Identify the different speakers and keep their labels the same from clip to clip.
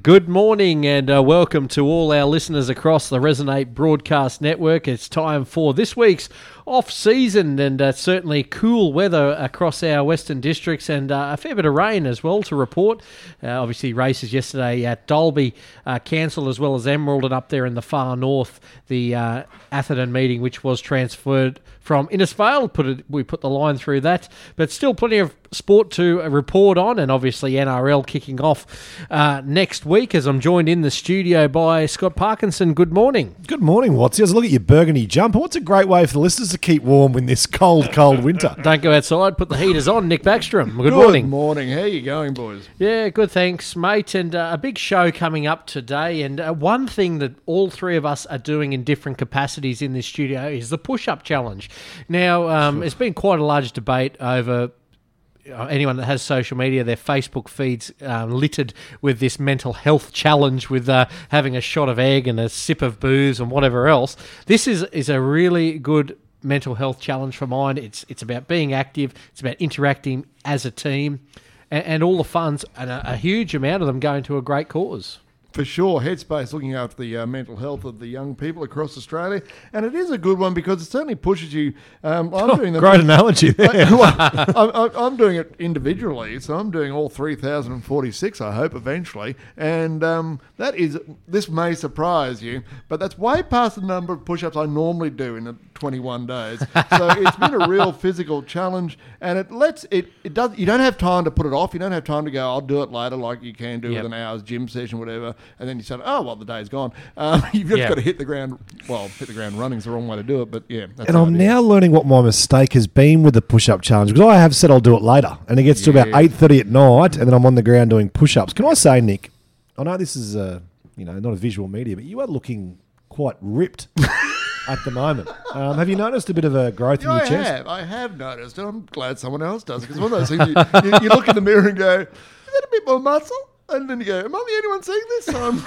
Speaker 1: Good morning and uh, welcome to all our listeners across the Resonate Broadcast Network. It's time for this week's off season and uh, certainly cool weather across our western districts and uh, a fair bit of rain as well to report. Uh, obviously, races yesterday at Dalby uh, cancelled as well as Emerald and up there in the far north, the uh, Atherton meeting, which was transferred from Innisfail. Put it, we put the line through that, but still plenty of sport to report on, and obviously NRL kicking off uh, next week. As I'm joined in the studio by Scott Parkinson. Good morning.
Speaker 2: Good morning, Watsy. Let's look at your burgundy jumper. What's a great way for the listeners to keep warm in this cold, cold winter?
Speaker 1: Don't go outside. Put the heaters on. Nick Backstrom. Good,
Speaker 3: Good
Speaker 1: morning.
Speaker 3: Good morning. How you going, boys?
Speaker 1: Yeah, good. Thanks, mate. And uh, a big show coming up today. And uh, one thing that all three of us are doing in different capacities in this studio is the push-up challenge. Now, um, it's been quite a large debate over uh, anyone that has social media, their Facebook feeds um, littered with this mental health challenge with uh, having a shot of egg and a sip of booze and whatever else. This is is a really good mental health challenge for mine. It's it's about being active. It's about interacting as a team, and, and all the funds and a, a huge amount of them going to a great cause.
Speaker 3: For sure, Headspace looking after the uh, mental health of the young people across Australia, and it is a good one because it certainly pushes you. Um, I'm doing the
Speaker 2: Great analogy there.
Speaker 3: I'm- I'm doing it individually, so I'm doing all 3,046, I hope, eventually. And um, that is, this may surprise you, but that's way past the number of push ups I normally do in a 21 days. So it's been a real physical challenge, and it lets it, it does, you don't have time to put it off. You don't have time to go, I'll do it later, like you can do
Speaker 1: Yep.
Speaker 3: with an hour's gym session, whatever. And then you said, oh, well, the day's gone. Um, you've just
Speaker 1: Yeah.
Speaker 3: got to hit the ground, well, hit the ground running's the wrong way to do it, but yeah. That's
Speaker 2: And I'm
Speaker 3: idea.
Speaker 2: now learning what my mistake has been with the push-up challenge because I have said I'll do it later, and it gets to about eight thirty at night, and then I'm on the ground doing push-ups. Can I say, Nick? I know this is uh, you know not a visual media, but you are looking quite ripped at the moment. Um, have you noticed a bit of a growth
Speaker 3: Yeah,
Speaker 2: in your
Speaker 3: I
Speaker 2: chest?
Speaker 3: have. I have noticed, and I'm glad someone else does because one of those things you, you, you look in the mirror and go, "Is that a bit more muscle?" And then you go, "Am I the only one seeing this?" So I'm,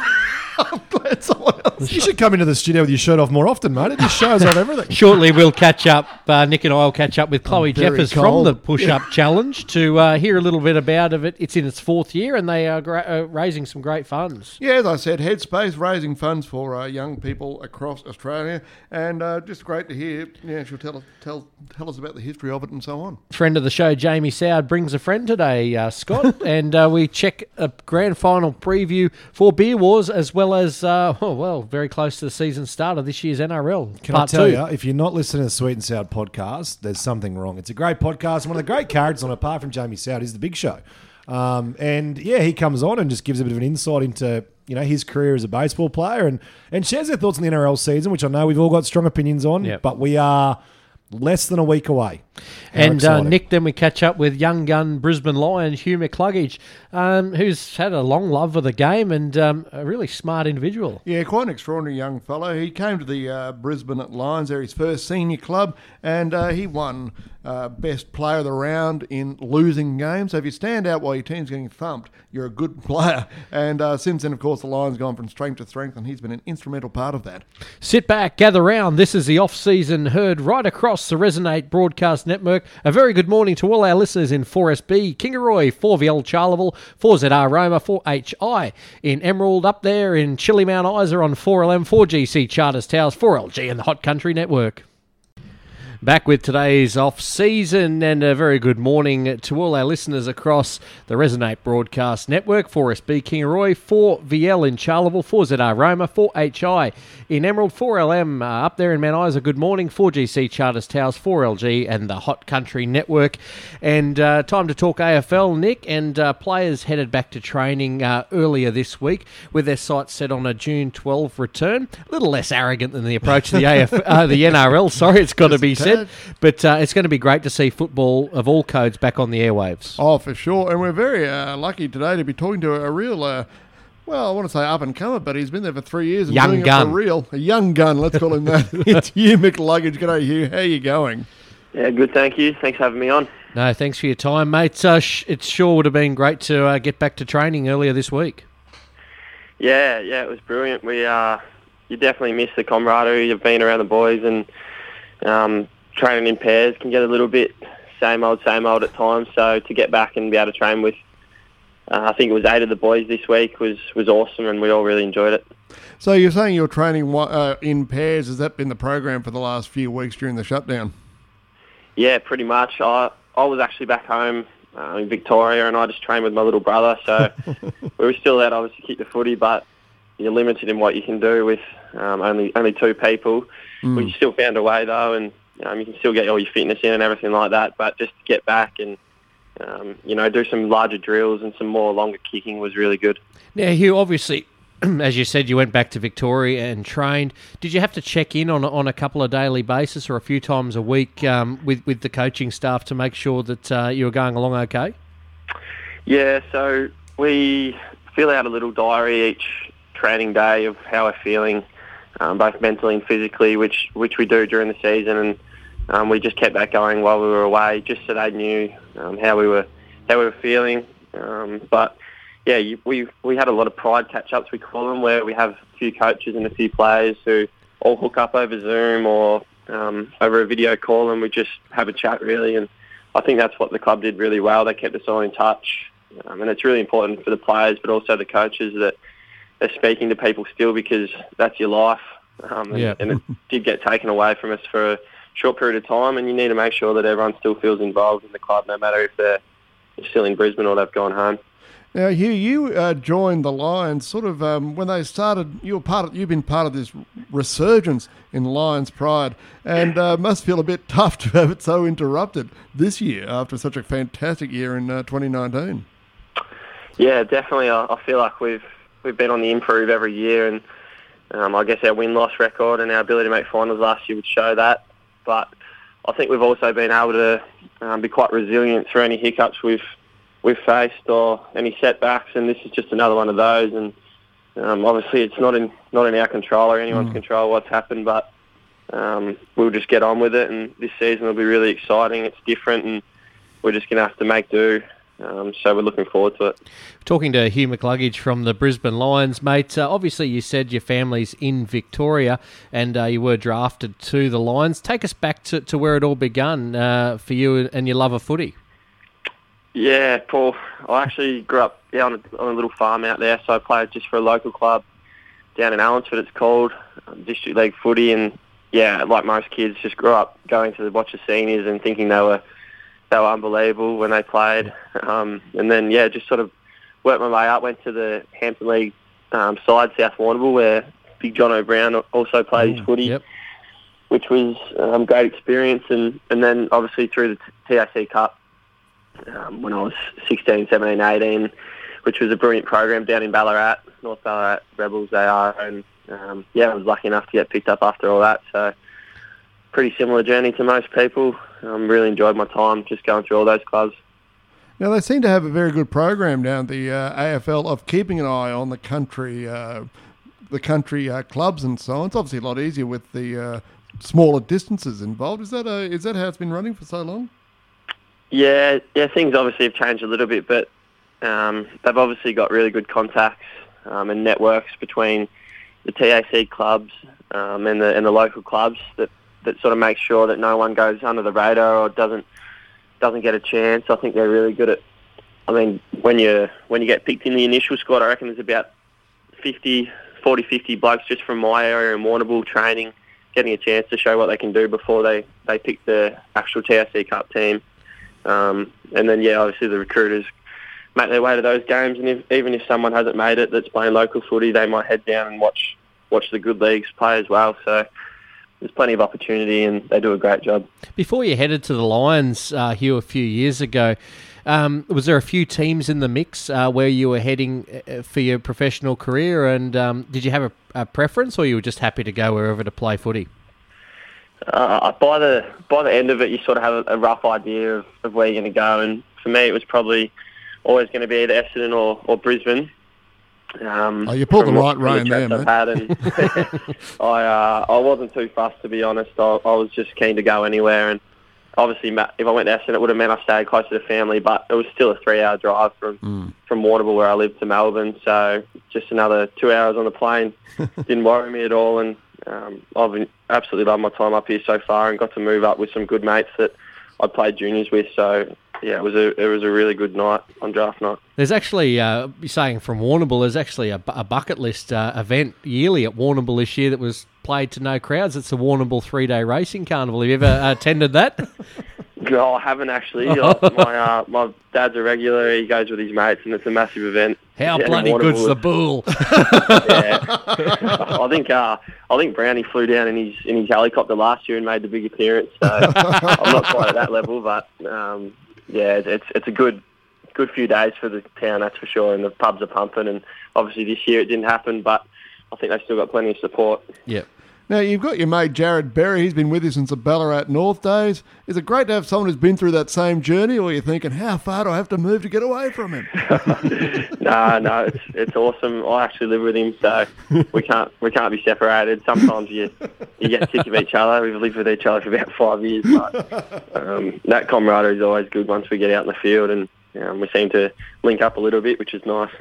Speaker 3: I'm glad someone else.
Speaker 2: You should come into the studio with your shirt off more often, mate. It just shows off everything.
Speaker 1: Shortly, we'll catch up. Uh, Nick and I will catch up with Chloe
Speaker 3: very
Speaker 1: Jeffers from the Push Up Challenge to uh, hear a little bit about of it. It's in its fourth year, and they are gra- uh, raising some great funds.
Speaker 3: Yeah, as I said, Headspace raising funds for uh, young people across Australia, and uh, just great to hear. Yeah, she'll tell us tell tell us about the history of it and so on.
Speaker 1: Friend of the show, Jamie Soward, brings a friend today, uh, Scott, and uh, we check a grand final preview for Beer Wars as well as, uh, oh, well, very close to the season start of this year's NRL.
Speaker 2: Can I tell
Speaker 1: two.
Speaker 2: you, if you're not listening to the Sweet and Sour podcast, there's something wrong. It's a great podcast. One of the great characters on, it, apart from Jamie Soward, is the Big Show. Um, and yeah, he comes on and just gives a bit of an insight into you know his career as a baseball player and and shares their thoughts on the NRL season, which I know we've all got strong opinions on.
Speaker 1: Yep.
Speaker 2: But we are less than a week away. How
Speaker 1: And uh. Nick, then we catch up with young gun Brisbane Lion Hugh McCluggage, um, who's had a long love of the game and um, a really smart individual.
Speaker 3: Yeah, quite an extraordinary young fellow. He came to the uh, Brisbane Lions, they're his first senior club, and uh, he won uh, best player of the round in losing games. So if you stand out while your team's getting thumped, you're a good player. And uh, since then, of course, the Lions gone from strength to strength, and he's been an instrumental part of that.
Speaker 1: Sit back, gather round. This is the off-season heard right across the Resonate Broadcast Network. A very good morning to all our listeners in 4SB, Kingaroy, 4VL Charleville, 4ZR Roma, 4HI in Emerald, up there in Chili Mount Isa on 4LM, 4GC Charters Towers, 4LG and the Hot Country Network. Back with today's off season, and a very good morning to all our listeners across the Resonate Broadcast Network. For SB Kingaroy, 4VL in Charleville, 4ZR Roma, 4HI in Emerald, 4LM uh, up there in Mount Isa. Good morning, 4GC Charters Towers, 4LG, and the Hot Country Network. And uh, time to talk AFL, Nick. And uh, players headed back to training uh, earlier this week with their sights set on a June 12 return. A little less arrogant than the approach of the AF, uh, the NRL. Sorry, it's got to be said. But uh, it's going to be great to see football of all codes back on the airwaves.
Speaker 3: Oh, for sure. And we're very uh, lucky today to be talking to a real. Uh, well, I want to say up and comer, but he's been there for three years and
Speaker 1: Young
Speaker 3: doing
Speaker 1: gun.
Speaker 3: it for real. A young gun, let's call him that. it's Hugh McCluggage. G'day, Hugh. How you going?
Speaker 4: Yeah, good. Thank you. Thanks for having me on.
Speaker 1: No, thanks for your time, mate. Uh, sh- it sure would have been great to uh, get back to training earlier this week.
Speaker 4: Yeah, yeah, it was brilliant. We uh, you definitely miss the camaraderie of being around the boys and um, training in pairs can get a little bit same old, same old at times. So to get back and be able to train with uh, I think it was eight of the boys this week was was awesome, and we all really enjoyed it.
Speaker 3: So you're saying you're training uh, in pairs? Has that been the program for the last few weeks during the shutdown?
Speaker 4: Yeah, pretty much. I I was actually back home uh, in Victoria, and I just trained with my little brother. So we were still out, obviously, to kick the footy, but you're limited in what you can do with um, only only two people. We still found a way though, and um, you can still get all your fitness in and everything like that. But just to get back and um, you know do some larger drills and some more longer kicking was really good.
Speaker 1: Now, Hugh, obviously, as you said, you went back to Victoria and trained. Did you have to check in on a, on a couple of daily basis or a few times a week um, with with the coaching staff to make sure that uh, you were going along okay?
Speaker 4: Yeah, so we fill out a little diary each training day of how we're feeling, um, both mentally and physically, which which we do during the season, and um, we just kept that going while we were away, just so they knew um, how we were how we were feeling. Um, but yeah, you, we we had a lot of pride catch ups we call them, where we have a few coaches and a few players who all hook up over Zoom or um, over a video call, and we just have a chat really. And I think that's what the club did really well. They kept us all in touch, um, and it's really important for the players, but also the coaches that they're speaking to people still because that's your life. Um, and,
Speaker 1: Yeah.
Speaker 4: and it did get taken away from us for a short period of time, and you need to make sure that everyone still feels involved in the club, no matter if they're still in Brisbane or they've gone home.
Speaker 3: Now, Hugh, you uh, joined the Lions sort of um, when they started. You were part of. You've been part of this resurgence in Lions pride, and uh, must feel a bit tough to have it so interrupted this year after such a fantastic year in uh, 2019.
Speaker 4: Yeah, definitely. I, I feel like we've we've been on the improve every year, and um, I guess our win loss record and our ability to make finals last year would show that. But I think we've also been able to um, be quite resilient through any hiccups we've we've faced or any setbacks, and this is just another one of those. And um, obviously, it's not in not in our control or anyone's control what's happened, but um, we'll just get on with it. And this season will be really exciting. It's different, and we're just going to have to make do. Um, so we're looking forward to it.
Speaker 1: Talking to Hugh McCluggage from the Brisbane Lions, mate. Uh, obviously, you said your family's in Victoria and uh, you were drafted to the Lions. Take us back to, to where it all began uh, for you and your love of footy.
Speaker 4: Yeah, Paul. I actually grew up yeah, on, a, on a little farm out there, so I played just for a local club down in Allansford. It's called um, District League Footy, and yeah, like most kids, just grew up going to watch the seniors and thinking they were they were unbelievable when they played. Um, and then yeah, just sort of worked my way up. Went to the Hampden League um, side, South Warrnambool, where Big John O'Brien also played his footy
Speaker 1: Yep.
Speaker 4: which was um, great experience. And, and then obviously through the TAC Cup um, when I was 16, 17, 18, which was a brilliant program down in Ballarat, North Ballarat Rebels they are. And um, yeah, I was lucky enough to get picked up after all that. So pretty similar journey to most people. Um, really enjoyed my time just going through all those clubs.
Speaker 3: Now they seem to have a very good program down at the uh, AFL of keeping an eye on the country, uh, the country uh, clubs and so on. It's obviously a lot easier with the uh, smaller distances involved. Is that a, is that how it's been running for so long?
Speaker 4: Yeah, yeah, things obviously have changed a little bit, but um, they've obviously got really good contacts um, and networks between the TAC clubs um, and the and the local clubs that, that sort of make sure that no one goes under the radar or doesn't doesn't get a chance. I think they're really good at. I mean, when you when you get picked in the initial squad, I reckon there's about 50, 40, 50 blokes just from my area in Warrnambool training, getting a chance to show what they can do before they, they pick the actual TAC Cup team. Um, and then, yeah, obviously the recruiters make their way to those games, and if, even if someone hasn't made it that's playing local footy, they might head down and watch watch the good leagues play as well. So there's plenty of opportunity, and they do a great job.
Speaker 1: Before you headed to the Lions, uh, Hugh, a few years ago, um, was there a few teams in the mix uh, where you were heading uh, for your professional career? And um, did you have a, a preference, or you were just happy to go wherever to play footy?
Speaker 4: Uh, by the by the end of it, you sort of have a, a rough idea of, of where you're going to go. And for me, it was probably always going to be either Essendon or, or Brisbane. Um,
Speaker 3: Oh, you pulled the right rein there,
Speaker 4: chats I've had, and I uh, I wasn't too fussed to be honest. I, I was just keen to go anywhere, and obviously, if I went to Essendon, it would have meant I stayed closer to the family. But it was still a three-hour drive from from Warrnambool, where I live, to Melbourne. So just another two hours on the plane didn't worry me at all. And um, I've absolutely loved my time up here so far, and got to move up with some good mates that I played juniors with. So yeah, it was a it was a really good night on draft night.
Speaker 1: There's actually, uh, saying from Warrnambool, there's actually a, a bucket list uh, event yearly at Warrnambool this year that was played to no crowds. It's the Warrnambool three day racing carnival. Have you ever uh, attended that?
Speaker 4: No, I haven't actually. my uh, my dad's a regular. He goes with his mates, and it's a massive event.
Speaker 1: How
Speaker 4: Yeah,
Speaker 1: bloody good's
Speaker 4: was-
Speaker 1: the bull?
Speaker 4: yeah. I think uh, I think Brownie flew down in his in his helicopter last year and made the big appearance. So I'm not quite at that level, but um, yeah, it's it's a good good few days for the town, that's for sure. And the pubs are pumping. And obviously this year it didn't happen, but I think they've still got plenty of support.
Speaker 1: yep.
Speaker 3: Now, you've got your mate Jarrod Berry. He's been with you since the Ballarat North days. Is it great to have someone who's been through that same journey, or are you thinking, how far do I have to move to get away from him?
Speaker 4: no, no, it's it's awesome. I actually live with him, so we can't we can't be separated. Sometimes you you get sick of each other. We've lived with each other for about five years, but um, that camaraderie is always good once we get out in the field, and um, we seem to link up a little bit, which is nice.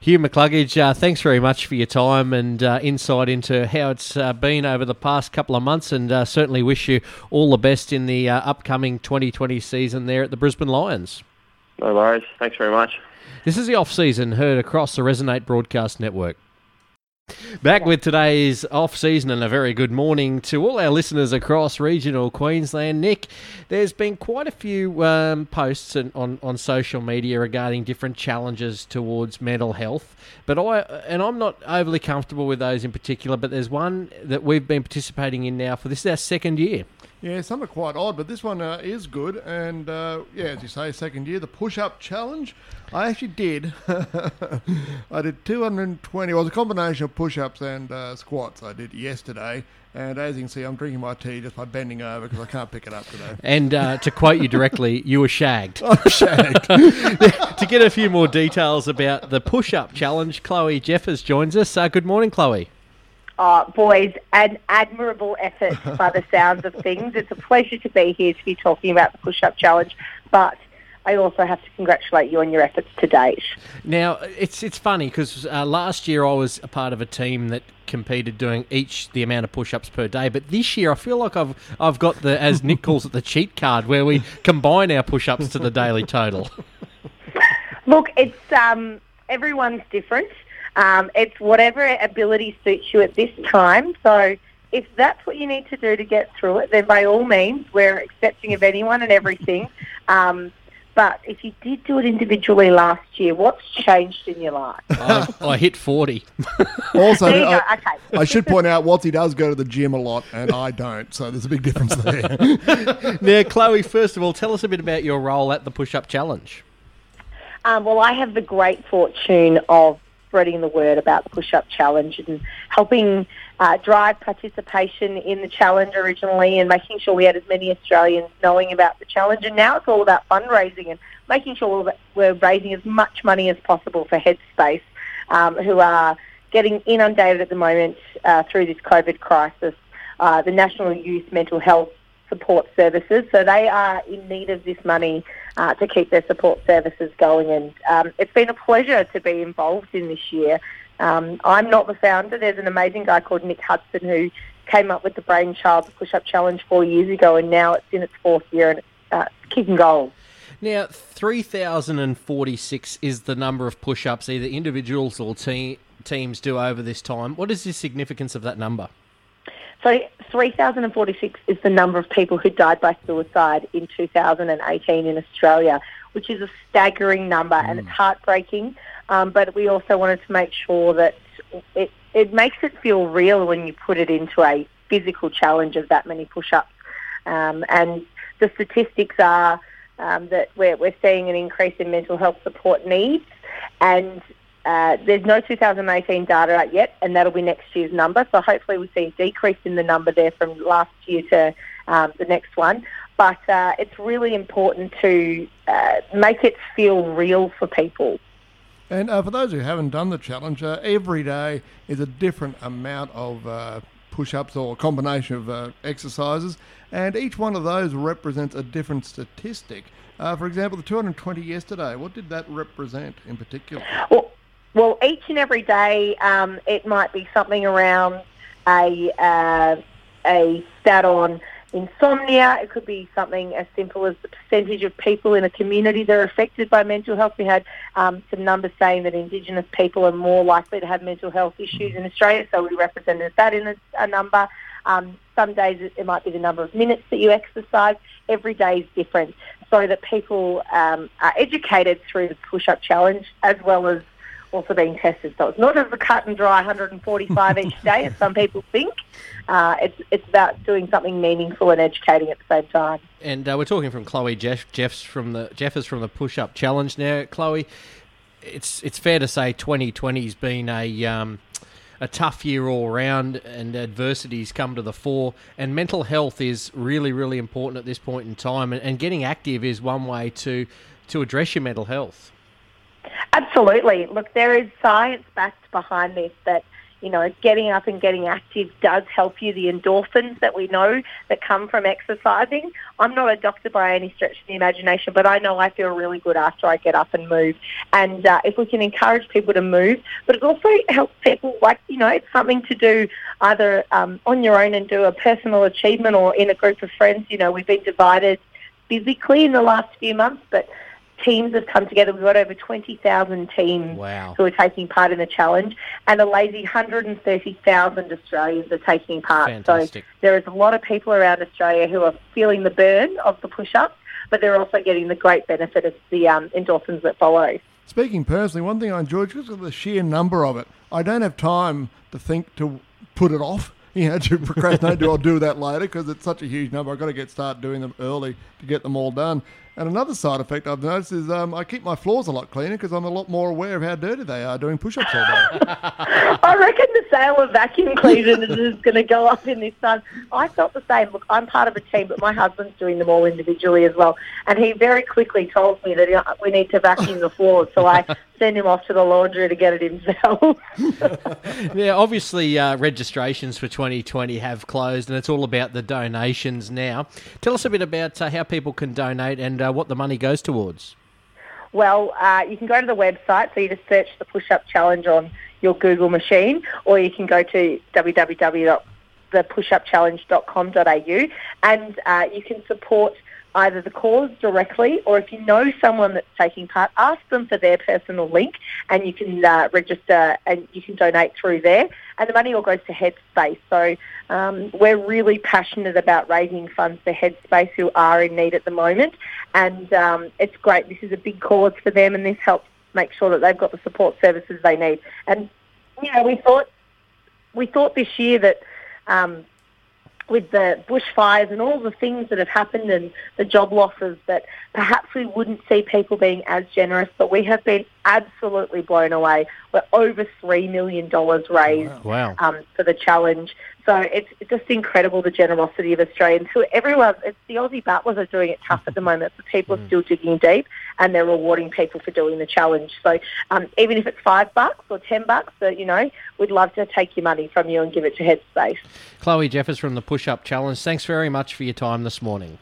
Speaker 1: Hugh McCluggage, uh, thanks very much for your time and uh, insight into how it's uh, been over the past couple of months, and uh, certainly wish you all the best in the uh, upcoming 2020 season there at the Brisbane Lions.
Speaker 4: No worries. Thanks very much.
Speaker 1: This is the off season heard across the Resonate Broadcast Network. Back with today's off season and a very good morning to all our listeners across regional Queensland. Nick, there's been quite a few um, posts on, on, on social media regarding different challenges towards mental health, but I and I'm not overly comfortable with those in particular. But there's one that we've been participating in now for this is our second year.
Speaker 3: Yeah, some are quite odd, but this one uh, is good. And uh, yeah, as you say, second year, the push up challenge. I actually did. I did 220. Well, it was a combination of push ups and uh, squats I did yesterday. And as you can see, I'm drinking my tea just by bending over because I can't pick it up today.
Speaker 1: And uh, to quote you directly, you were shagged.
Speaker 3: I'm Shagged.
Speaker 1: to get a few more details about the push up challenge, Chloe Jeffers joins us. Uh, good morning, Chloe.
Speaker 5: Uh, boys, an admirable effort by the sounds of things. It's a pleasure to be here to be talking about the push-up challenge, but I also have to congratulate you on your efforts to date.
Speaker 1: Now, it's it's funny because uh, last year I was a part of a team that competed doing each the amount of push-ups per day, but this year I feel like I've I've got the as Nick calls it the cheat card where we combine our push-ups to the daily total.
Speaker 5: Look, it's um, everyone's different. Um, it's whatever ability suits you at this time. So if that's what you need to do to get through it, then by all means, we're accepting of anyone and everything. Um, but if you did do it individually last year, what's changed in your life?
Speaker 1: I, I hit forty.
Speaker 3: Also,
Speaker 5: There you go.
Speaker 3: I,
Speaker 5: Okay.
Speaker 3: I should point out, Watsy does go to the gym a lot, and I don't. So there's a big difference there.
Speaker 1: now, Chloe, first of all, tell us a bit about your role at the push-up challenge.
Speaker 5: Um, well, I have the great fortune of spreading the word about the push-up challenge and helping uh, drive participation in the challenge originally and making sure we had as many Australians knowing about the challenge. And now it's all about fundraising and making sure that we're raising as much money as possible for Headspace, um, who are getting inundated at the moment uh, through this COVID crisis. Uh, the National Youth Mental Health Support Services, so they are in need of this money uh, to keep their support services going. And um, it's been a pleasure to be involved in this year. Um, I'm not the founder. There's an amazing guy called Nick Hudson who came up with the brainchild, the push-up challenge, four years ago, and now it's in its fourth year and it's uh, kicking goals.
Speaker 1: Now, 3,046 is the number of push ups either individuals or te- teams do over this time. What is the significance of that number?
Speaker 5: So 3,046 is the number of people who died by suicide in 2018 in Australia, which is a staggering number and it's heartbreaking. Um, but we also wanted to make sure that it, it makes it feel real when you put it into a physical challenge of that many push-ups. Um, and the statistics are um, that we're, we're seeing an increase in mental health support needs and uh, there's no 2018 data out yet, and that'll be next year's number. So hopefully we see a decrease in the number there from last year to um, the next one. But uh, it's really important to uh, make it feel real for people.
Speaker 3: And uh, for those who haven't done the challenge, uh, every day is a different amount of uh, push ups or a combination of uh, exercises, and each one of those represents a different statistic. Uh, for example, the 220 yesterday, what did that represent in particular?
Speaker 5: Well, well, each and every day, um, it might be something around a uh, a stat on insomnia. It could be something as simple as the percentage of people in a community that are affected by mental health. We had um, some numbers saying that Indigenous people are more likely to have mental health issues in Australia, so we represented that in a, a number. Um, some days it, might be the number of minutes that you exercise. Every day is different, so that people um, are educated through the push-up challenge as well as also being tested. So it's not as a cut and dry 145 each day as some people think. Uh, it's it's about doing something meaningful and educating at the same time.
Speaker 1: And uh, we're talking from Chloe Jeff. Jeff's from the Jeff is from the Push Up Challenge now. Chloe, it's it's fair to say 2020's been a um, a tough year all round, and adversities come to the fore. And mental health is really really important at this point in time, and, and getting active is one way to to address your mental health.
Speaker 5: Absolutely. Look, there is science backed behind this that you know, getting up and getting active does help you. The endorphins that we know that come from exercising. I'm not a doctor by any stretch of the imagination, but I know I feel really good after I get up and move. And uh, if we can encourage people to move, but it also helps people, like, you know, it's something to do either um, on your own and do a personal achievement or in a group of friends. You know, we've been divided physically in the last few months, but teams have come together. We've got over 20,000 teams
Speaker 1: Wow.
Speaker 5: who are taking part in the challenge, and a lazy 130,000 Australians are taking part.
Speaker 1: Fantastic.
Speaker 5: So there is a lot of people around Australia who are feeling the burn of the push-ups, but they're also getting the great benefit of the um, endorphins that follow.
Speaker 3: Speaking personally, one thing I enjoyed because of the sheer number of it, I don't have time to think to put it off. You know, to procrastinate. do I'll do that later because it's such a huge number. I've got to get start doing them early to get them all done. And another side effect I've noticed is um, I keep my floors a lot cleaner because I'm a lot more aware of how dirty they are doing push-ups all day.
Speaker 5: I reckon the sale of vacuum cleaners is going to go up in this time. I felt the same. Look, I'm part of a team, but my husband's doing them all individually as well. And he very quickly told me that uh, we need to vacuum the floors, so I send him off to the laundry to get it himself.
Speaker 1: Yeah, obviously, uh, registrations for 2020 have closed, and it's all about the donations now. Tell us a bit about uh, how people can donate and uh, what the money goes towards.
Speaker 5: Well, uh, you can go to the website, so you just search the Push Up Challenge on your Google machine, or you can go to www.thepushupchallenge.com.au and uh, you can support either the cause directly or if you know someone that's taking part, ask them for their personal link and you can uh, register and you can donate through there. And the money all goes to Headspace. So um, we're really passionate about raising funds for Headspace who are in need at the moment. And um, it's great. This is a big cause for them and this helps make sure that they've got the support services they need. And, you know, we thought, we thought this year that um, with the bushfires and all the things that have happened and the job losses that perhaps we wouldn't see people being as generous, but we have been absolutely blown away. We're over $3 million raised
Speaker 1: Wow.
Speaker 5: um, for the challenge. So it's, it's just incredible the generosity of Australians. Who everyone, it's the Aussie battlers are doing it tough at the moment, but people are still digging deep and they're rewarding people for doing the challenge. So um, even if it's five bucks or ten bucks, you know, we'd love to take your money from you and give it to Headspace.
Speaker 1: Chloe Jeffers from the Push Up Challenge, thanks very much for your time this morning.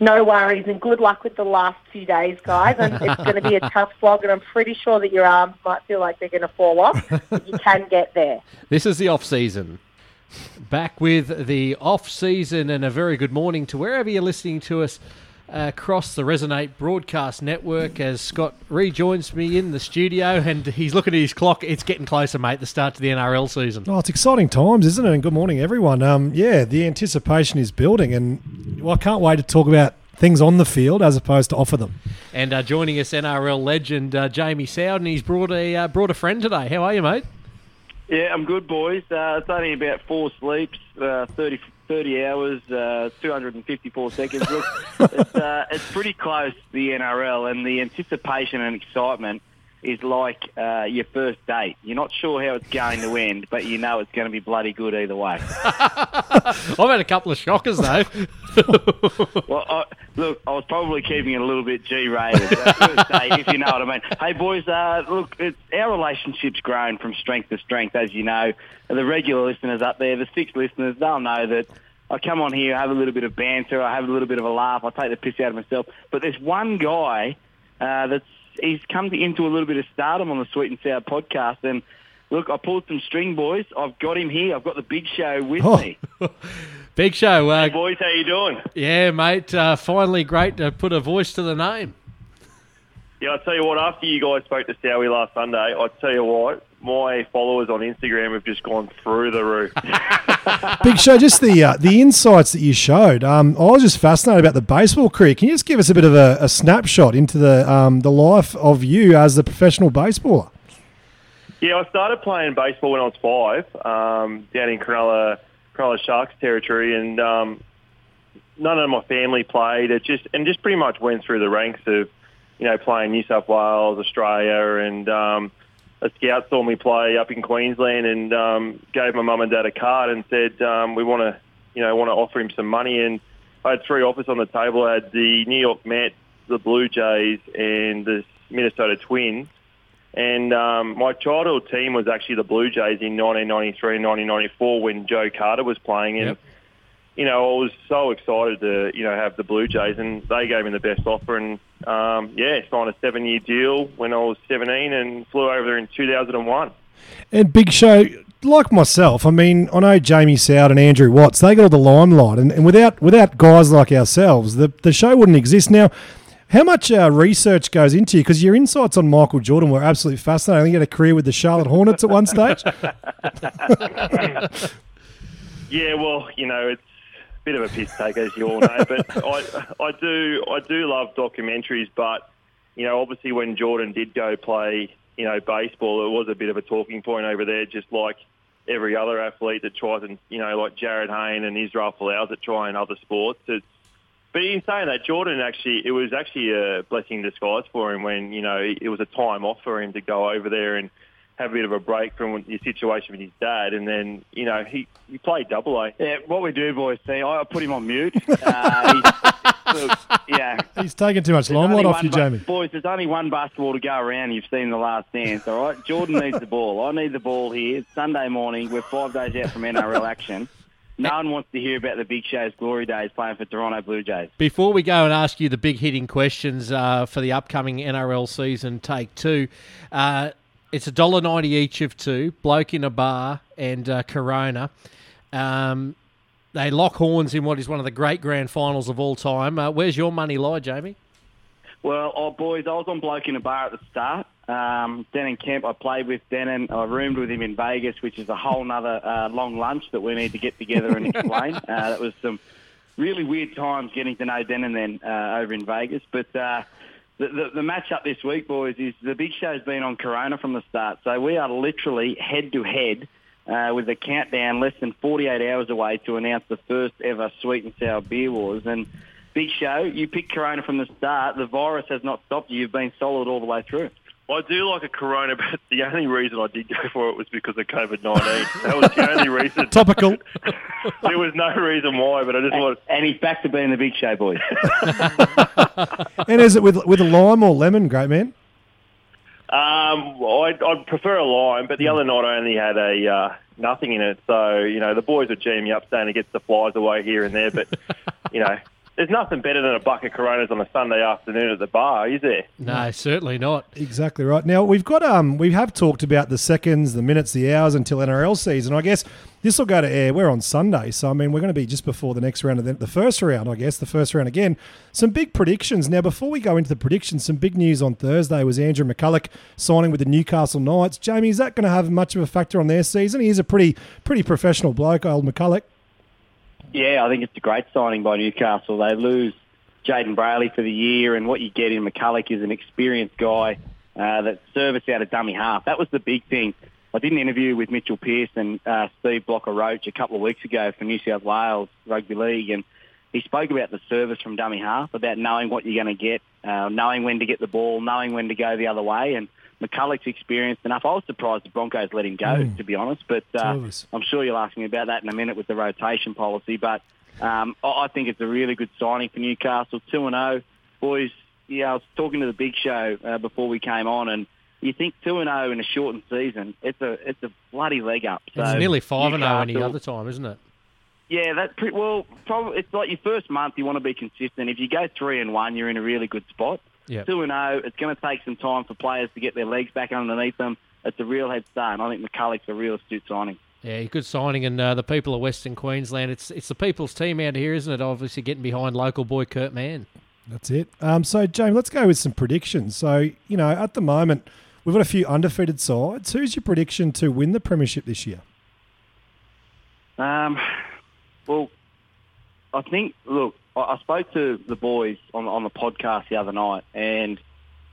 Speaker 5: No worries, and good luck with the last few days, guys. And it's going to be a tough slog, and I'm pretty sure that your arms might feel like they're going to fall off, but you can get there.
Speaker 1: This is the off season. Back with the off season, and a very good morning to wherever you're listening to us across the Resonate Broadcast Network. As Scott rejoins me in the studio, and he's looking at his clock. It's getting closer, mate. The start to the NRL season.
Speaker 2: Oh, it's exciting times, isn't it? And good morning, everyone. Um, yeah, the anticipation is building, and well, I can't wait to talk about things on the field as opposed to off of them.
Speaker 1: And uh, joining us, NRL legend uh, Jamie Soward. He's brought a uh, brought a friend today. How are you, mate?
Speaker 6: Yeah, I'm good, boys. Uh, it's only about four sleeps, uh, 30, 30 hours, uh, 254 seconds. Look, it's, uh, it's pretty close, the NRL, and the anticipation and excitement is like uh, your first date. You're not sure how it's going to end, but you know it's going to be bloody good either way.
Speaker 1: I've had a couple of shockers though.
Speaker 6: Well, I, look, I was probably keeping it a little bit G-rated. That first date, if you know what I mean. Hey, boys, uh, look, it's, our relationship's grown from strength to strength, as you know. The regular listeners up there, the six listeners, they'll know that I come on here, I have a little bit of banter, I have a little bit of a laugh, I take the piss out of myself. But there's one guy uh, that's he's come to, into a little bit of stardom on the Sweet and Sour podcast, and look, I pulled some string, boys. I've got him here. I've got the big show with
Speaker 2: Oh.
Speaker 6: me.
Speaker 1: Big show. Uh,
Speaker 7: Boys, how you doing?
Speaker 1: yeah, mate. Uh, finally, great to put a voice to the name.
Speaker 7: Yeah, I'll tell you what, after you guys spoke to Sowie last Sunday, I'll tell you what, my followers on Instagram have just gone through the roof.
Speaker 2: Big Show, just the uh, the insights that you showed. Um, I was just fascinated about the baseball career. Can you just give us a bit of a, a snapshot into the um, the life of you as a professional baseballer?
Speaker 7: yeah, I started playing baseball when I was five, um, down in Cronulla, Cronulla Sharks territory, and um, none of my family played. It just and just pretty much went through the ranks of, you know, playing New South Wales, Australia, and um, a scout saw me play up in Queensland and um, gave my mum and dad a card and said um, we want to, you know, want to offer him some money. And I had three offers on the table. I had the New York Mets, the Blue Jays, and the Minnesota Twins. And um, my childhood team was actually the Blue Jays in 1993 and 1994 when Joe Carter was playing. And
Speaker 1: Yep.
Speaker 7: You know, I was so excited to, you know, have the Blue Jays, and they gave me the best offer, and um, yeah, signed a seven-year deal when I was 17, and flew over there in 2001.
Speaker 2: And Big Show, like myself, I mean, I know Jamie Soward and Andrew Watts, they got all the limelight, and, and without without guys like ourselves, the, the show wouldn't exist. Now, how much uh, research goes into you? Because your insights on Michael Jordan were absolutely fascinating. I think he had a career with the Charlotte Hornets at one stage.
Speaker 7: Yeah, well, you know, it's bit of a piss take, as you all know, but I, I do, I do love documentaries. But you know, obviously, when Jordan did go play, you know, baseball, it was a bit of a talking point over there, just like every other athlete that tries, and you know, like Jarryd Hayne and Israel Folau that try in other sports. It's, but in saying that, Jordan actually, it was actually a blessing in disguise for him when you know it was a time off for him to go over there and have a bit of a break from your situation with his dad, and then you know he he played double A.
Speaker 6: Yeah, what we do, boys, see, I put him on mute. Uh, he's, look, yeah.
Speaker 2: He's taking too much
Speaker 6: There's
Speaker 2: limelight off you, Jamie.
Speaker 6: Boys, there's only one basketball to go around. You've seen the last dance, all right? Jordan needs the ball. I need the ball here. It's Sunday morning. We're five days out from NRL action. No one wants to hear about the Big Show's glory days playing for Toronto Blue Jays.
Speaker 1: Before we go and ask you the big hitting questions uh, for the upcoming NRL season, take two. Uh, it's a dollar ninety each of two. Bloke in a bar and uh, Corona. Um, they lock horns in what is one of the great grand finals of all time. Uh, where's your money lie, Jamie?
Speaker 6: Well, oh, boys, I was on bloke in a bar at the start. Um, Denan Kemp, I played with Denan. I roomed with him in Vegas, which is a whole nother uh, long lunch that we need to get together and explain. uh, that was some really weird times getting to know Denan then uh, over in Vegas. But uh, the, the, the match up this week, boys, is the big show's been on Corona from the start. So we are literally head to head with the countdown less than 48 hours away to announce the first ever sweet and sour beer wars. And big show, you picked Corona from the start. The virus has not stopped you. You've been solid all the way through.
Speaker 7: I do like a Corona, but the only reason I did go for it was because of COVID nineteen. That was the only reason.
Speaker 2: Topical.
Speaker 7: there was no reason why, but I just wanted.
Speaker 6: And he's back to being the big show, boys.
Speaker 2: and is it with with a lime or lemon, great man?
Speaker 7: Um, I'd, I'd prefer a lime, but the other night I only had a uh, nothing in it. So you know the boys would G me up saying it gets the flies away here and there, but you know. There's nothing better than a bucket of Coronas on a Sunday afternoon at the bar, is there?
Speaker 1: No, certainly not.
Speaker 2: Exactly right. Now we've got um we have talked about the seconds, the minutes, the hours until NRL season. I guess this will go to air. We're on Sunday, so I mean we're going to be just before the next round of the, the first round. I guess the first round again. Some big predictions. Now before we go into the predictions, some big news on Thursday was Andrew McCullough signing with the Newcastle Knights. Jamie, is that going to have much of a factor on their season? He's a pretty pretty professional bloke, old McCullough.
Speaker 6: Yeah, I think it's a great signing by Newcastle. They lose Jayden Brailey for the year, and what you get in McCullough is an experienced guy uh, that service out of dummy half. That was the big thing. I did an interview with Mitchell Pearce and uh, Steve Blocker Roach a couple of weeks ago for New South Wales Rugby League, and he spoke about the service from dummy half, about knowing what you're going to get, uh, knowing when to get the ball, knowing when to go the other way, and McCullough's experienced enough. I was surprised the Broncos let him go,
Speaker 2: Mm.
Speaker 6: to be honest, but uh, I'm sure you'll ask me about that in a minute with the rotation policy. But um, I think it's a really good signing for Newcastle. 2 and 0. Boys, yeah, I was talking to the big show uh, before we came on, and you think 2 and 0 in a shortened season, it's a it's a bloody leg up. So
Speaker 1: It's nearly five and zero any other time, isn't it?
Speaker 6: yeah, that's pretty well. Probably it's like your first month. You want to be consistent. If you go three and one, you're in a really good spot.
Speaker 1: Yeah.
Speaker 6: Two and zero. It's going to take some time for players to get their legs back underneath them. it's a real head start. And I think McCullough's a real astute signing.
Speaker 1: Yeah, good signing, and uh, the people of Western Queensland. It's it's the people's team out here, isn't it? Obviously, getting behind local boy Kurt Mann.
Speaker 2: That's it. Um, so, James, let's go with some predictions. So, you know, at the moment, we've got a few undefeated sides. Who's your prediction to win the premiership this year?
Speaker 6: Um, well, I think. Look, I, I spoke to the boys on on the podcast the other night, and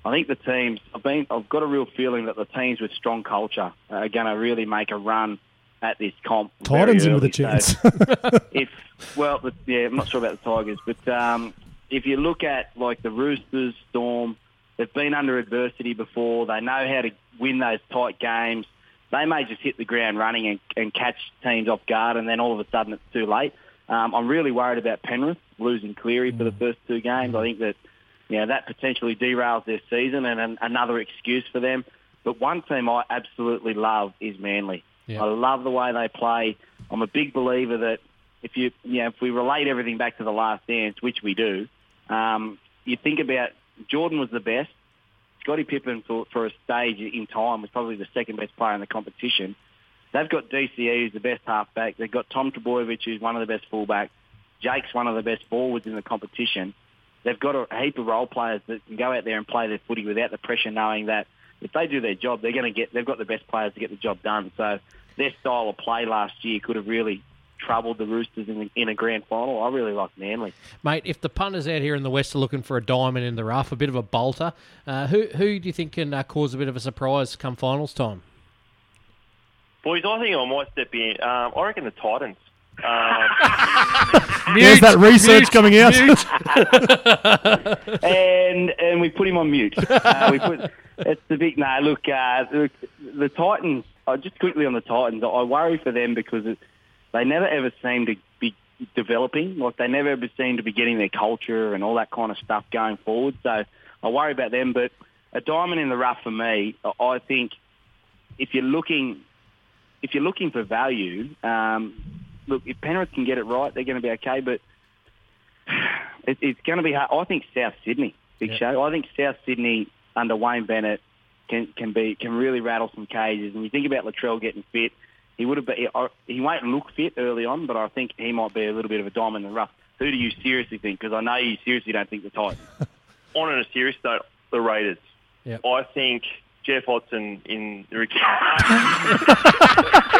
Speaker 6: I think the teams. I've been. I've got a real feeling that the teams with strong culture are going to really make a run at this comp.
Speaker 2: Titans in with a
Speaker 6: early. So if well, but, yeah, I'm not sure about the Tigers, but um, if you look at like the Roosters, Storm, they've been under adversity before. They know how to win those tight games. They may just hit the ground running and, and catch teams off guard, and then all of a sudden it's too late. Um, I'm really worried about Penrith losing Cleary for the first two games. I think that you know, that potentially derails their season and an, another excuse for them. But one team I absolutely love is Manly.
Speaker 1: Yeah.
Speaker 6: I love the way they play. I'm a big believer that if you, you know, if we relate everything back to the last dance, which we do, um, you think about Jordan was the best. Scottie Pippen for, for a stage in time was probably the second best player in the competition. They've got DCE, who's the best halfback. They've got Tom Trbojevic, who's one of the best fullbacks. Jake's one of the best forwards in the competition. They've got a heap of role players that can go out there and play their footy without the pressure, knowing that if they do their job, they're going to get. They've got the best players to get the job done. So their style of play last year could have really troubled the Roosters in, the, in a grand final. I really like Manly.
Speaker 1: Mate, if the punters out here in the West are looking for a diamond in the rough, a bit of a bolter, uh, who who do you think can uh, cause a bit of a surprise come finals time?
Speaker 7: Boys, I think I might step in. Um, I reckon the Titans. Um,
Speaker 2: There's that research coming out.
Speaker 6: and and we put him on mute. Uh, we put it's the big no. Look, uh, look, the Titans. Uh, just quickly on the Titans, I worry for them because it, they never ever seem to be developing. Like they never ever seem to be getting their culture and all that kind of stuff going forward. So I worry about them. But a diamond in the rough for me, I- I think if you're looking if you're looking for value, um, look if Penrith can get it right, they're going to be okay. But it, it's going to be hard. I think South Sydney, big
Speaker 1: Yeah.
Speaker 6: show. I think South Sydney under Wayne Bennett can can be can really rattle some cages. And you think about Latrell getting fit, he would have been. He won't look fit early on, but I think he might be a little bit of a diamond in the rough. Who do you seriously think? Because I know you seriously don't think the Titans.
Speaker 7: on a serious note, the Raiders.
Speaker 1: Yep.
Speaker 7: I think Jeff Hodgson in the Ricky.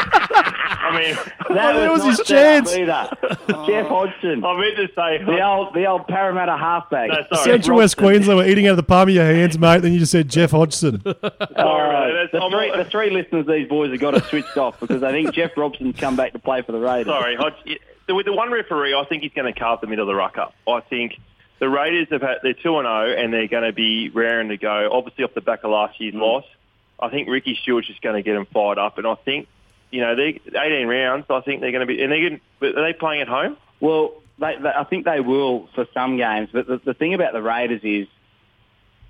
Speaker 7: I mean,
Speaker 6: That
Speaker 2: that was
Speaker 6: not
Speaker 2: his chance.
Speaker 6: either. Oh. Jeff Hodgson,
Speaker 7: I meant to say.
Speaker 6: the old the old Parramatta halfback.
Speaker 7: No.
Speaker 2: Central West Queensland were eating out of the palm of your hands, mate. Then you just said Jeff Hodgson.
Speaker 6: All
Speaker 7: Sorry,
Speaker 6: right.
Speaker 7: that's-
Speaker 6: The three, the three listeners these boys have got to switched off because I think Jeff Robson's come back to play for the Raiders.
Speaker 7: Sorry, Hodge, with the one referee, I think he's going to carve the middle of the ruck up. I think the Raiders have had they're two and zero, and they're going to be raring to go. Obviously, off the back of last year's mm. loss, I think Ricky Stuart's just going to get them fired up, and I think you know they 18 rounds. I think they're going to be, and they're getting, are they playing at home?
Speaker 6: Well, they, they, I think they will for some games, but the, the thing about the Raiders is,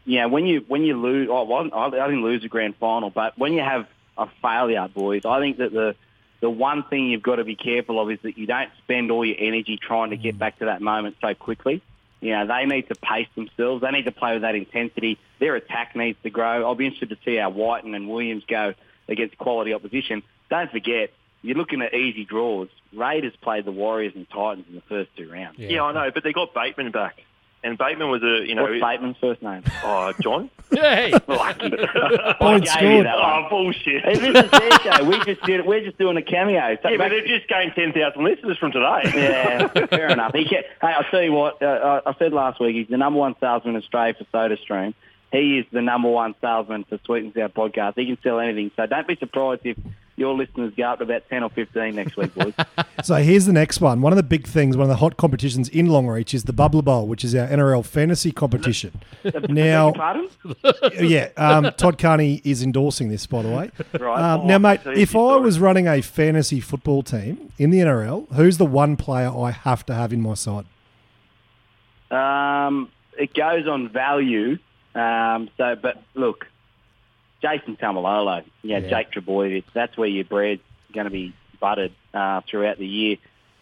Speaker 6: you know, when you when you lose, oh, well, I I didn't lose a grand final, but when you have a failure, boys, I think that the the one thing you've got to be careful of is that you don't spend all your energy trying to get mm. back to that moment so quickly. You know, they need to pace themselves. They need to play with that intensity. Their attack needs to grow. I'll be interested to see how Wighton and Williams go against quality opposition. Don't forget, you're looking at easy draws. Raiders played the Warriors and Titans in the first two rounds.
Speaker 7: Yeah, I know, but they got Bateman back, and Bateman was a you know
Speaker 6: What's Bateman's first name?
Speaker 7: oh John.
Speaker 1: Yeah, hey,
Speaker 6: Lucky.
Speaker 2: Point
Speaker 6: I gave you
Speaker 2: scored.
Speaker 7: Oh bullshit.
Speaker 6: Hey, this is their show. We just did it. We're just doing a cameo. So
Speaker 7: Yeah, but they've just gained 10,000 listeners from today.
Speaker 6: yeah, fair enough. He can, hey, I'll tell you what. Uh, I I said last week he's the number one salesman in Australia for SodaStream. He is the number one salesman for Sweet and Sour podcast. He can sell anything. So don't be surprised if your listeners go up to about ten or fifteen next week, boys.
Speaker 2: So here's the next one. One of the big things, one of the hot competitions in Longreach is the Bubbler Bowl, which is our NRL fantasy competition. now,
Speaker 6: Pardon?
Speaker 2: yeah, um, Todd Carney is endorsing this, by the way.
Speaker 6: Right.
Speaker 2: Um, now, mate, if I was running a fantasy football team in the NRL, who's the one player I have to have in my side?
Speaker 6: Um, it goes on value. Um, so, but look, Jason Taumalolo, yeah,
Speaker 1: Yeah.
Speaker 6: Jake Trbojevic, that's where your bread's going to be buttered uh, throughout the year.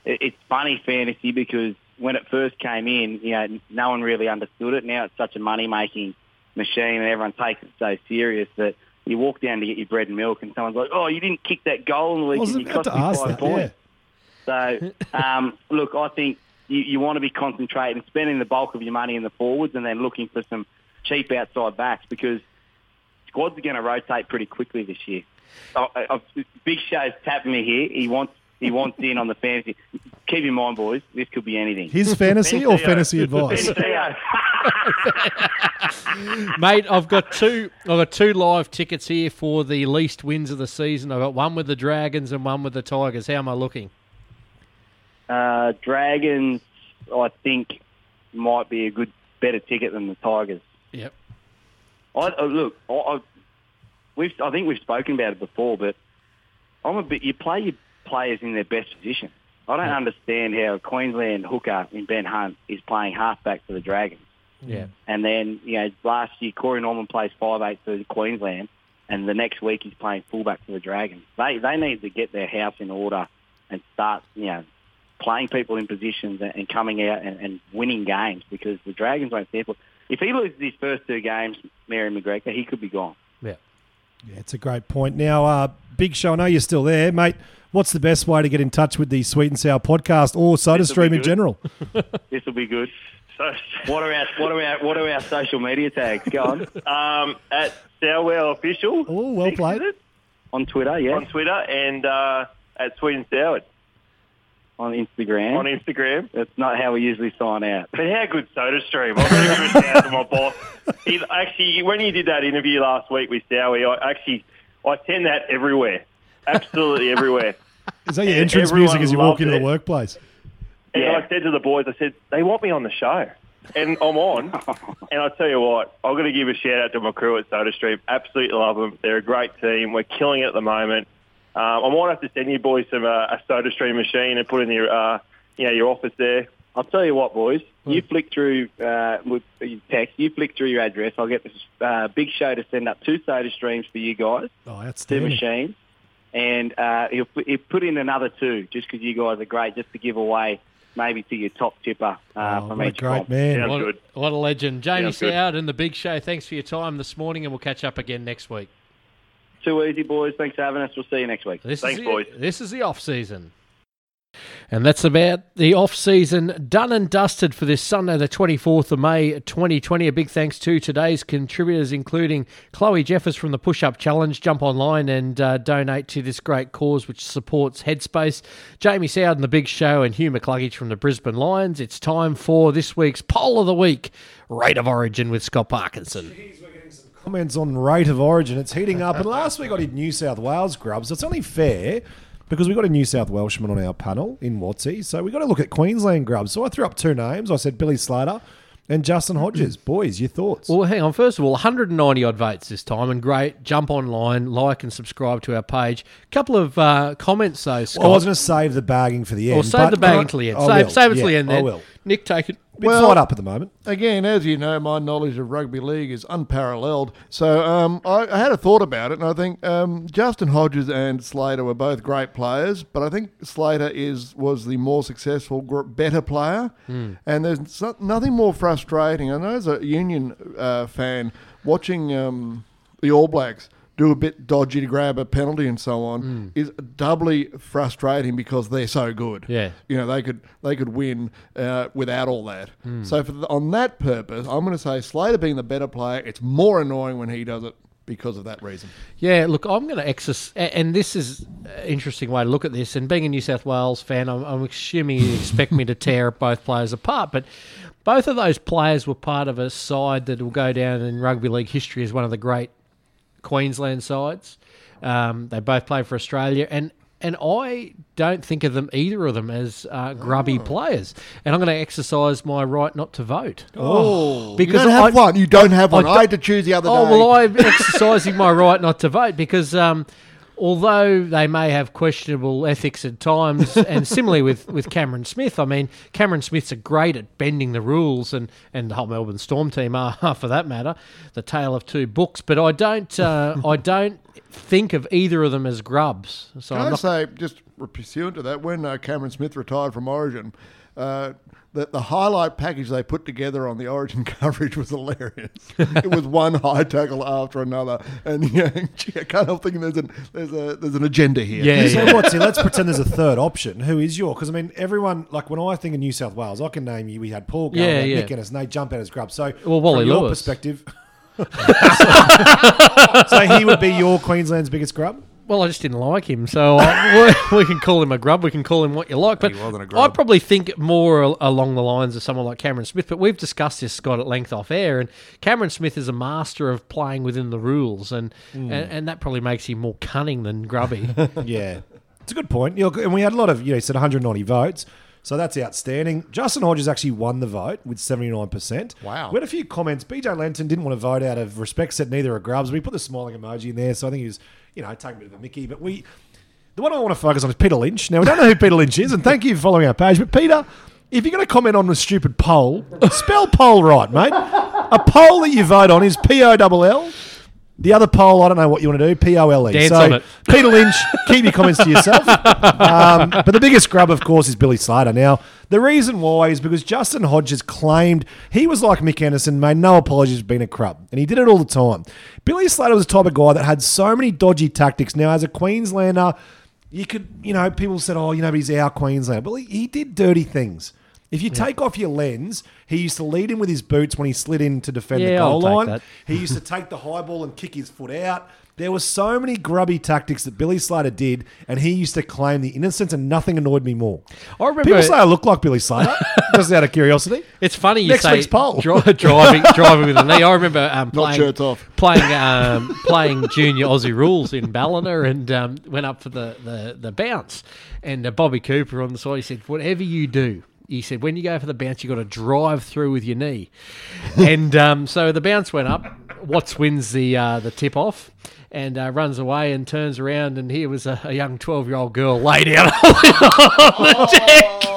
Speaker 6: It, it's funny fantasy because when it first came in, you know, no one really understood it. Now it's such a money-making machine and everyone takes it so serious that you walk down to get your bread and milk, and someone's like, "Oh, you didn't kick that goal in the week, and you cost me five
Speaker 2: that. Yeah.
Speaker 6: points." So, um, look, I think you, you want to be concentrating, spending the bulk of your money in the forwards, and then looking for some cheap outside backs because squads are going to rotate pretty quickly this year. I, I, Big Show's tapping me here. He wants he wants in on the fantasy. Keep in mind, boys, this could be anything.
Speaker 2: His fantasy or fantasy advice?
Speaker 1: Mate, I've got two. I've got two live tickets here for the least wins of the season. I've got one with the Dragons and one with the Tigers. How am I looking?
Speaker 6: Uh, Dragons, I think, might be a good, better ticket than the Tigers.
Speaker 1: Yep.
Speaker 6: I, uh, look, I, I, we've, I think we've spoken about it before, but I'm a bit. You play your players in their best position. I don't understand how a Queensland hooker in Ben Hunt is playing halfback for the Dragons,
Speaker 1: Yeah.
Speaker 6: and then you know last year Corey Norman plays five eight for Queensland, and the next week he's playing fullback for the Dragons. They they need to get their house in order and start you know playing people in positions and, and coming out and, and winning games because the Dragons won't stand for. If he loses his first two games, Mary McGregor, he could be gone.
Speaker 1: Yeah.
Speaker 2: Yeah, it's a great point. Now, uh, Big Show, I know you're still there, mate. What's the best way to get in touch with the Sweet and Sour podcast or SodaStream
Speaker 6: This'll
Speaker 2: in general?
Speaker 6: This will be good.
Speaker 7: So,
Speaker 6: What are our what are our what are our social media tags? Go on
Speaker 7: um, at Sourwell Official.
Speaker 2: Oh, well
Speaker 7: Six,
Speaker 2: played.
Speaker 6: on Twitter, yeah,
Speaker 7: On Twitter and uh, at Sweet and Soured
Speaker 6: on Instagram.
Speaker 7: on Instagram.
Speaker 6: That's not how we usually sign out.
Speaker 7: But how good Soda Stream? I'm going to give it down to my boss. He, actually, when you did that interview last week with Sowie, I actually I send that everywhere, absolutely everywhere.
Speaker 2: Is that your
Speaker 7: And
Speaker 2: entrance
Speaker 7: everyone
Speaker 2: music as you walk
Speaker 7: loved
Speaker 2: into the
Speaker 7: it.
Speaker 2: workplace?
Speaker 7: And
Speaker 6: Yeah.
Speaker 7: I said to the boys, I said they want me on the show, and I'm on. and I tell you what, I'm going to give a shout out to my crew at Soda Stream. Absolutely love them. They're a great team. We're killing it at the moment. Um, I might have to send you boys some uh, a Soda Stream machine and put in your uh, you know your office there.
Speaker 6: I'll tell you what, boys. You flick through uh, with your text. You flick through your address. I'll get this uh, big show to send up two soda streams for you guys.
Speaker 2: Oh,
Speaker 6: that's
Speaker 2: outstanding.
Speaker 6: machines, and uh, he'll, put- he'll put in another two just because you guys are great, just to give away maybe to your top tipper uh,
Speaker 2: Oh,
Speaker 6: from
Speaker 2: what a
Speaker 6: each
Speaker 2: great
Speaker 6: comp.
Speaker 2: man.
Speaker 7: Sounds
Speaker 1: What,
Speaker 7: good.
Speaker 1: what a legend. Jamie
Speaker 7: Sounds good.
Speaker 1: Soward and the Big Show. Thanks for your time this morning, and we'll catch up again next week.
Speaker 6: Too easy, boys. Thanks for having us. We'll see you next week.
Speaker 1: This
Speaker 7: Thanks,
Speaker 1: is
Speaker 7: boys.
Speaker 1: The, this is the off season. And that's about the off season done and dusted for this Sunday, the 24th of May 2020. A big thanks to today's contributors, including Chloe Jeffers from the Push Up Challenge. Jump online and uh, donate to this great cause which supports Headspace. Jamie Soward and the Big Show, and Hugh McCluggage from the Brisbane Lions. It's time for this week's poll of the week rate of origin with Scott Parkinson.
Speaker 2: Comments on rate of origin. It's heating up. And last week I did New South Wales grubs. It's only fair because we've got a New South Welshman on our panel in Watsy. So we've got to look at Queensland grubs. So I threw up two names. I said Billy Slater and Justin Hodges. Boys, your thoughts?
Speaker 1: Well, hang on. First of all, 190 odd votes this time, and great. Jump online, like and subscribe to our page. couple of uh, comments though, Scott.
Speaker 2: Well, I was going to save the bagging for the end.
Speaker 1: or save
Speaker 2: but
Speaker 1: the bag
Speaker 2: I-
Speaker 1: until the end.
Speaker 2: I
Speaker 1: Save,
Speaker 2: will.
Speaker 1: save it till the
Speaker 2: Yeah,
Speaker 1: end.
Speaker 2: I will.
Speaker 1: Nick, take it.
Speaker 2: Bit
Speaker 3: Well-
Speaker 2: fired up at the moment.
Speaker 3: Again, as you know, my knowledge of rugby league is unparalleled. So um, I, I had a thought about it, and I think um, Justin Hodges and Slater were both great players, but I think Slater is was the more successful, better player. And there's nothing more frustrating. I know as a Union uh, fan watching um, the All Blacks do a bit dodgy to grab a penalty and so on is doubly frustrating because they're so good.
Speaker 1: Yeah.
Speaker 3: You know, they could they could win uh, without all that. So for the, on that purpose, I'm going to say Slater being the better player, it's more annoying when he does it because of that reason.
Speaker 1: Yeah, look, I'm going to exercise, and this is an interesting way to look at this. And being a New South Wales fan, I'm, I'm assuming you expect me to tear both players apart, but both of those players were part of a side that will go down in rugby league history as one of the great Queensland sides. Um, they both play for Australia, and and I don't think of them either of them as uh, grubby players. And I'm going to exercise my right not to vote.
Speaker 3: Oh,
Speaker 1: Because
Speaker 3: you don't have
Speaker 1: I-
Speaker 3: one. You don't have one.
Speaker 1: I
Speaker 3: I, had to choose the other
Speaker 1: Oh
Speaker 3: day.
Speaker 1: well, I'm exercising my right not to vote because um, although they may have questionable ethics at times, and similarly with, with Cameron Smith, I mean Cameron Smith's a great at bending the rules, and, and the whole Melbourne Storm team are for that matter, the tale of two books. But I don't uh, I don't think of either of them as grubs. So
Speaker 3: Can
Speaker 1: I'm
Speaker 3: I
Speaker 1: not,
Speaker 3: say, just pursuant to that, when uh, Cameron Smith retired from Origin, uh, the, the highlight package they put together on the Origin coverage was hilarious. it was one high tackle after another, and yeah, I can't help thinking there's an there's a there's an agenda here.
Speaker 1: Yeah,
Speaker 2: So
Speaker 1: yeah.
Speaker 2: what's it? Let's pretend there's a third option. Who is your? Because I mean, everyone like when I think of New South Wales, I can name you. We had Paul Gallagher,
Speaker 1: Yeah, yeah.
Speaker 2: Nick Ennis, and they jump out as grub. So,
Speaker 1: Well, Wally
Speaker 2: from your
Speaker 1: Lewis.
Speaker 2: perspective, so he would be your Queensland's biggest grub.
Speaker 1: Well, I just didn't like him, so I, we, we can call him a grub. We can call him what you like, but
Speaker 3: He wasn't a
Speaker 1: I
Speaker 3: grub.
Speaker 1: probably think more along the lines of someone like Cameron Smith. But we've discussed this, Scott, at length off air, and Cameron Smith is a master of playing within the rules, and hmm. and, and that probably makes him more cunning than grubby.
Speaker 2: Yeah, it's a good point. You know, and we had a lot of you know, you said 190 votes. So that's outstanding. Justin Hodges actually won the vote with 79%.
Speaker 3: Wow.
Speaker 2: We had a few comments. BJ Lenton didn't want to vote out of respect, said neither are grubs. We put the smiling emoji in there, so I think he was, you know, taking a bit of a mickey. But we, the one I want to focus on is Peter Lynch. Now, we don't know who Peter Lynch is, and thank you for following our page. But Peter, if you're going to comment on a stupid poll, spell poll right, mate. A poll that you vote on is P O L L. The other poll, I don't know what you want to do. P O L E.
Speaker 1: Dance
Speaker 2: So,
Speaker 1: on it.
Speaker 2: Peter Lynch, keep your comments to yourself. Um, but the biggest grub, of course, is Billy Slater. Now, the reason why is because Justin Hodges claimed he was like Mick Anderson, made no apologies for being a crub, and he did it all the time. Billy Slater was the type of guy that had so many dodgy tactics. Now, as a Queenslander, you could, you know, people said, oh, you know, but he's our Queenslander. But he, he did dirty things. If you take off your lens, he used to lead in with his boots when he slid in to defend the
Speaker 1: Yeah,
Speaker 2: goal
Speaker 1: I'll take
Speaker 2: line.
Speaker 1: that.
Speaker 2: He used to take the high ball and kick his foot out. There were so many grubby tactics that Billy Slater did, and he used to claim the innocence, and nothing annoyed me more.
Speaker 1: I remember
Speaker 2: People say I look like Billy Slater, just out of curiosity.
Speaker 1: It's funny you
Speaker 2: Next
Speaker 1: say
Speaker 2: week's poll.
Speaker 1: dri- driving driving with a knee. I remember um,
Speaker 3: Not
Speaker 1: playing
Speaker 3: shirts off.
Speaker 1: playing um, playing junior Aussie rules in Ballina and um, went up for the, the, the bounce. And uh, Bobby Cooper on the side, he said, "Whatever you do." He said, when you go for the bounce, you've got to drive through with your knee. and um, so the bounce went up. Watts wins the uh, the tip off and uh, runs away and turns around. And here was a, a young 12 year old girl laid out on
Speaker 2: The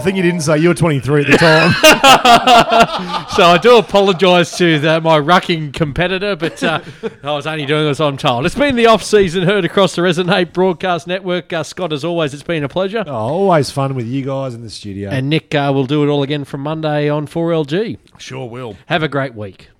Speaker 2: thing you didn't say, you were 23 at the time.
Speaker 1: So I do apologise to the, my rucking competitor, but uh, I was only doing as I'm told. It's been the off season, heard across the Resonate Broadcast Network. Uh, Scott, as always, it's been a pleasure.
Speaker 2: oh, always fun with you guys in the studio.
Speaker 1: And Nick uh, will do it all again from Monday on 4LG.
Speaker 3: Sure will.
Speaker 1: Have a great week.